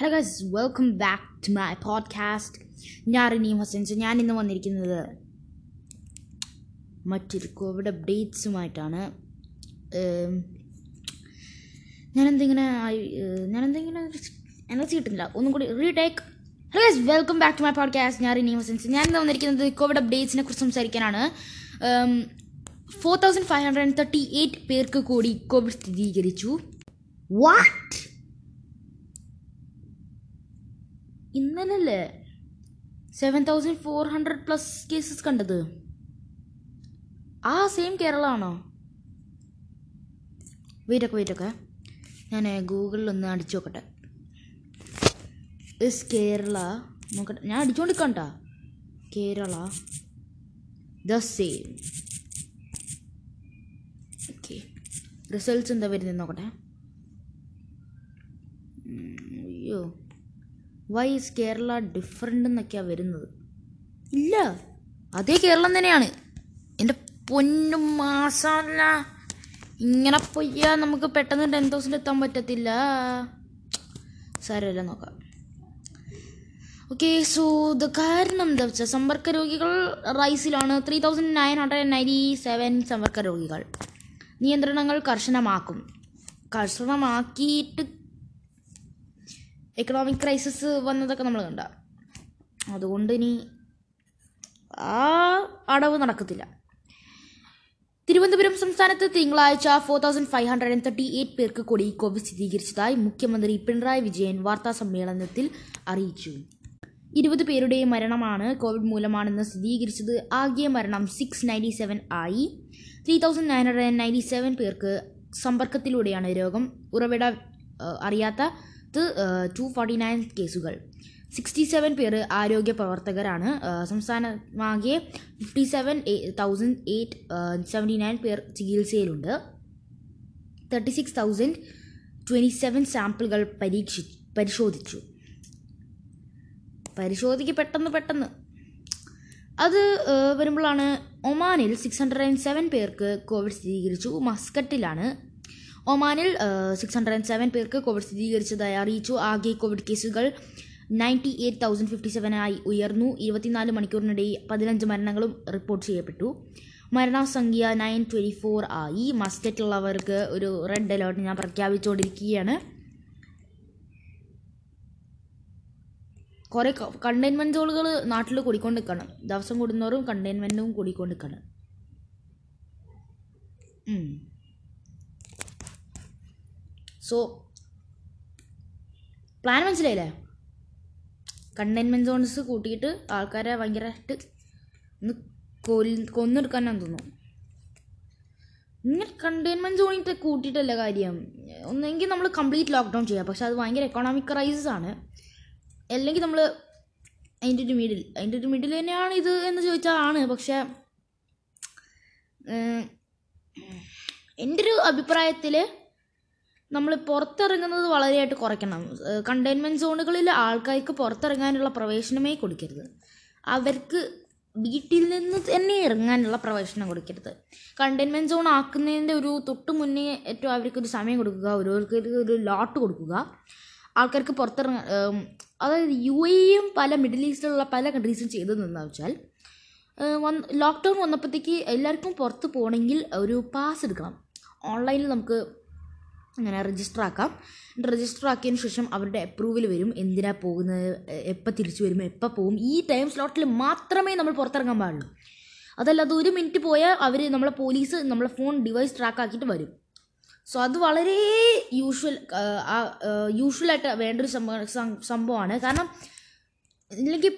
Hello guys welcome back to my podcast ഞാൻ റിനീം ഹസൻസ് ഞാൻ ഇന്ന് വന്നിരിക്കുന്നത് മറ്റൊരു കോവിഡ് അപ്ഡേറ്റ്സുമായിട്ടാണ് ഞാനെന്തിങ്ങനെ ഞാനെന്തിങ്ങനെ എനർജി കിട്ടുന്നില്ല. ഒന്നും കൂടി retake. Hello guys welcome back to my podcast ഞാൻ റിനീം ഹസൻസ് ഞാൻ ഇന്ന് വന്നിരിക്കുന്നത് കോവിഡ് അപ്ഡേറ്റ്സിനെ കുറിച്ച് സംസാരിക്കാനാണ്. Four thousand five hundred and thirty eight പേർക്ക് കൂടി കോവിഡ് സ്ഥിരീകരിച്ചു. What ഇന്നലല്ലേ? Seven thousand four hundred plus cases കണ്ടത്. ആ സെയിം കേരള ആണോ വെയിറ്റൊക്കെ വെയിറ്റൊക്കെ ഞാൻ ഗൂഗിളിൽ ഒന്ന് അടിച്ചു നോക്കട്ടെ. ഇസ് കേരള നോക്കട്ടെ. ഞാൻ അടിച്ചുകൊണ്ടിരിക്കണ്ട Kerala the same okay results എന്താ വരുന്നത് നോക്കട്ടെ. വൈ ഇസ് കേരള ഡിഫറെന്റ് എന്നൊക്കെയാണ് വരുന്നത്. ഇല്ല. അതേ കേരളം തന്നെയാണ്. എന്റെ പൊന്നും മാസമല്ല ഇങ്ങനെ പൊയ്യാ നമുക്ക് പെട്ടെന്ന് ടെൻ തൗസൻഡ് എത്താൻ പറ്റത്തില്ല. സാരമില്ല നോക്കാം. ഓക്കെ സോ ദ കാരണം എന്താ വെച്ചാൽ സമ്പർക്ക രോഗികൾ റൈസിലാണ്. Three thousand nine hundred ninety seven സമ്പർക്ക രോഗികൾ. നിയന്ത്രണങ്ങൾ കർശനമാക്കും. കർശനമാക്കിയിട്ട് എക്കണോമിക് ക്രൈസിസ് വന്നതൊക്കെ നമ്മൾ കണ്ട. അതുകൊണ്ട് ഇനി ആ അടവ് നടക്കത്തില്ല. തിരുവനന്തപുരം സംസ്ഥാനത്ത് തിങ്കളാഴ്ച four thousand five hundred and thirty eight പേർക്ക് കൂടി കോവിഡ് സ്ഥിരീകരിച്ചതായി മുഖ്യമന്ത്രി പിണറായി വിജയൻ വാർത്താ സമ്മേളനത്തിൽ അറിയിച്ചു. ഇരുപത് പേരുടെ മരണമാണ് കോവിഡ് മൂലമാണെന്ന് സ്ഥിരീകരിച്ചത്. ആകെ മരണം സിക്സ് നയന്റി സെവൻ ആയി. Three thousand nine hundred and ninety seven പേർക്ക് സമ്പർക്കത്തിലൂടെയാണ് രോഗം. ഉറവിട ഏഹ്, അറിയാത്തത് ടു ഫോർട്ടി നയൻ കേസുകൾ. സിക്സ്റ്റി സെവൻ പേര് ആരോഗ്യ പ്രവർത്തകരാണ്. സംസ്ഥാനമാകെ fifty seven thousand eight seventy nine പേർ ചികിത്സയിലുണ്ട്. Thirty six thousand twenty seven സാമ്പിളുകൾ പരീക്ഷി പരിശോധിച്ചു. പരിശോധിക്ക് പെട്ടെന്ന് പെട്ടെന്ന്. അത് വരുമ്പോഴാണ് ഒമാനിൽ സിക്സ് ഹൺഡ്രഡ് ആൻഡ് സെവൻ പേർക്ക് കോവിഡ് സ്ഥിരീകരിച്ചു. മസ്കറ്റിലാണ് ഒമാനിൽ സിക്സ് ഹൺഡ്രഡ് ആൻഡ് സെവൻ പേർക്ക് കോവിഡ് സ്ഥിരീകരിച്ചതായി അറിയിച്ചു. ആകെ കോവിഡ് കേസുകൾ നയന്റി എയ്റ്റ് തൗസൻഡ് ഫിഫ്റ്റി സെവനായി ഉയർന്നു. ഇരുപത്തിനാല് മണിക്കൂറിനിടെ പതിനഞ്ച് മരണങ്ങളും റിപ്പോർട്ട് ചെയ്യപ്പെട്ടു. മരണസംഖ്യ നയൻ ട്വന്റി ഫോർ ആയി. മസ്റ്ററ്റുള്ളവർക്ക് ഒരു റെഡ് അലേർട്ട് ഞാൻ പ്രഖ്യാപിച്ചുകൊണ്ടിരിക്കുകയാണ്. കുറേ കണ്ടെയ്ൻമെന്റ് സോണുകൾ നാട്ടിൽ കൂടിക്കൊണ്ട് നിൽക്കണം ദിവസം കൂടുന്നവരും കണ്ടെയ്ൻമെന്റും കൂടിക്കൊണ്ട് നിൽക്കണം സോ പ്ലാൻ മനസ്സിലായില്ലേ? കണ്ടെയ്ൻമെന്റ് സോൺസ് കൂട്ടിയിട്ട് ആൾക്കാരെ ഭയങ്കരമായിട്ട് ഒന്ന് കൊൽ കൊന്നെടുക്കാനാന്ന് തോന്നുന്നു. ഇങ്ങനെ കണ്ടെയ്ൻമെന്റ് സോണിട്ട് കൂട്ടിയിട്ടല്ല കാര്യം. ഒന്നെങ്കിൽ നമ്മൾ കംപ്ലീറ്റ് ലോക്ക്ഡൗൺ ചെയ്യാം. പക്ഷെ അത് ഭയങ്കര എക്കണോമിക് ക്രൈസിസ് ആണ്. അല്ലെങ്കിൽ നമ്മൾ അതിന്റെ ഒരു മിഡിൽ അതിന്റെ ഒരു മിഡിൽ തന്നെയാണ് ഇത് എന്ന് ചോദിച്ചാൽ ആണ്. പക്ഷേ എന്റെ ഒരു അഭിപ്രായത്തിൽ നമ്മൾ പുറത്തിറങ്ങുന്നത് വളരെയായിട്ട് കുറയ്ക്കണം. കണ്ടെയ്ൻമെന്റ് സോണുകളിൽ ആൾക്കാർക്ക് പുറത്തിറങ്ങാനുള്ള പ്രവേശനമേ കൊടുക്കരുത്. അവർക്ക് വീട്ടിൽ നിന്ന് തന്നെ ഇറങ്ങാനുള്ള പ്രവേശനം കൊടുക്കരുത്. കണ്ടെയ്ൻമെന്റ് സോൺ ആക്കുന്നതിന്റെ ഒരു തൊട്ട് മുന്നേ ഏറ്റവും അവർക്കൊരു സമയം കൊടുക്കുക ഓരോരുത്തർക്ക് ഒരു ലോട്ട് കൊടുക്കുക. ആൾക്കാർക്ക് പുറത്തിറങ്ങാൻ അതായത് യു എയും പല മിഡിൽ ഈസ്റ്റിലുള്ള പല കൺട്രീസും ചെയ്തതെന്ന് വെച്ചാൽ വന്ന് ലോക്ക്ഡൗൺ വന്നപ്പോഴത്തേക്ക് എല്ലാവർക്കും പുറത്ത് പോകണമെങ്കിൽ ഒരു പാസ് എടുക്കണം. ഓൺലൈനിൽ നമുക്ക് അങ്ങനെ രജിസ്റ്റർ ആക്കാം. രജിസ്റ്റർ ആക്കിയതിന് ശേഷം അവരുടെ അപ്രൂവൽ വരും. എന്തിനാ പോകുന്നത്? എപ്പോൾ തിരിച്ചു വരും? എപ്പോൾ പോകും? ഈ ടൈം സ്ലോട്ടിൽ മാത്രമേ നമ്മൾ പുറത്തിറങ്ങാൻ പാടുള്ളൂ. അതല്ലാതെ ഒരു മിനിറ്റ് പോയാൽ അവർ നമ്മളെ പോലീസ് നമ്മളെ ഫോൺ ഡിവൈസ് ട്രാക്ക് ആക്കിയിട്ട് വരും. സോ അത് വളരെ യൂഷ്വൽ യൂഷ്വലായിട്ട് വേണ്ടൊരു സംഭവ സംഭവമാണ്. കാരണം ഇല്ലെങ്കിൽ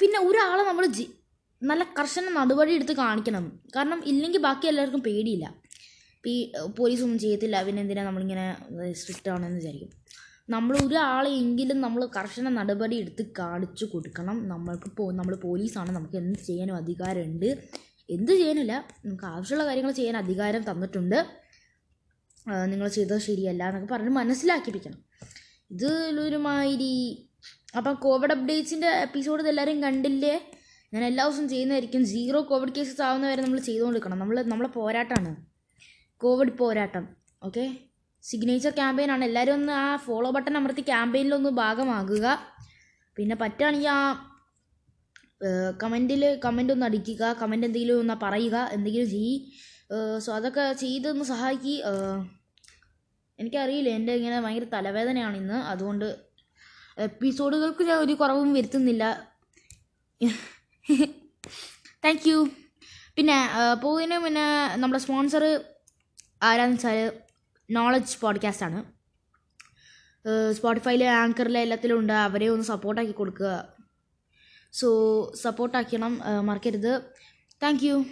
പിന്നെ ഒരാളെ നമ്മൾ നല്ല കർശന നടപടി എടുത്ത് കാണിക്കണം. കാരണം ഇല്ലെങ്കിൽ ബാക്കി എല്ലാവർക്കും പേടിയില്ല. പോലീസ് ഒന്നും ചെയ്യത്തില്ല. പിന്നെ എന്തിനാ നമ്മളിങ്ങനെ സ്ട്രിക്റ്റ് ആണെന്ന് വിചാരിക്കും. നമ്മൾ ഒരാളെങ്കിലും നമ്മൾ കർശന നടപടി എടുത്ത് കാണിച്ചു കൊടുക്കണം. നമ്മൾക്ക് പോ നമ്മൾ പോലീസാണ്. നമുക്ക് എന്ത് ചെയ്യാനും അധികാരമുണ്ട്. എന്ത് ചെയ്യാനില്ല നമുക്ക് ആവശ്യമുള്ള കാര്യങ്ങൾ ചെയ്യാൻ അധികാരം തന്നിട്ടുണ്ട്. നിങ്ങൾ ചെയ്തത് ശരിയല്ല എന്നൊക്കെ പറഞ്ഞ് മനസ്സിലാക്കിപ്പിക്കണം. ഇത് ഒരുമാതിരി അപ്പം കോവിഡ് അപ്ഡേറ്റ്സിന്റെ എപ്പിസോഡ് എല്ലാവരും കണ്ടില്ലേ? ഞാൻ എല്ലാ ദിവസവും ചെയ്യുന്നതായിരിക്കും. സീറോ കോവിഡ് കേസസ് ആവുന്നവരെ നമ്മൾ ചെയ്തുകൊണ്ടിരിക്കണം. നമ്മൾ നമ്മളെ പോരാട്ടമാണ് കോവിഡ് പോരാട്ടം ഓക്കെ സിഗ്നേച്ചർ ക്യാമ്പയിനാണ് എല്ലാവരും ഒന്ന് ആ ഫോളോ ബട്ടൺ അമർത്തി ക്യാമ്പയിനിലൊന്ന് ഭാഗമാകുക. പിന്നെ പറ്റുകയാണെങ്കിൽ ആ കമന്റിൽ കമന്റ് ഒന്ന് അടിക്കുക കമന്റ് എന്തെങ്കിലും ഒന്ന് പറയുക എന്തെങ്കിലും ചെയ്യ്. സോ അതൊക്കെ ചെയ്തൊന്ന് സഹായിക്കുക എനിക്കറിയില്ല എന്റെ ഇങ്ങനെ ഭയങ്കര തലവേദനയാണ് ഇന്ന്. അതുകൊണ്ട് എപ്പിസോഡുകൾക്ക് ഞാൻ ഒരു കുറവും വരുത്തുന്നില്ല. താങ്ക് യു പിന്നെ പോകുന്നതിന് പിന്നെ നമ്മുടെ സ്പോൺസർ ആരാന്ന് വെച്ചാൽ നോളജ് പോഡ്കാസ്റ്റാണ് സ്പോട്ടിഫൈയിൽ ആങ്കറിൽ എല്ലാത്തിലും ഉണ്ട്. അവരെ ഒന്ന് സപ്പോർട്ടാക്കി കൊടുക്കുക. സോ സപ്പോർട്ടാക്കണം മറക്കരുത്. Thank you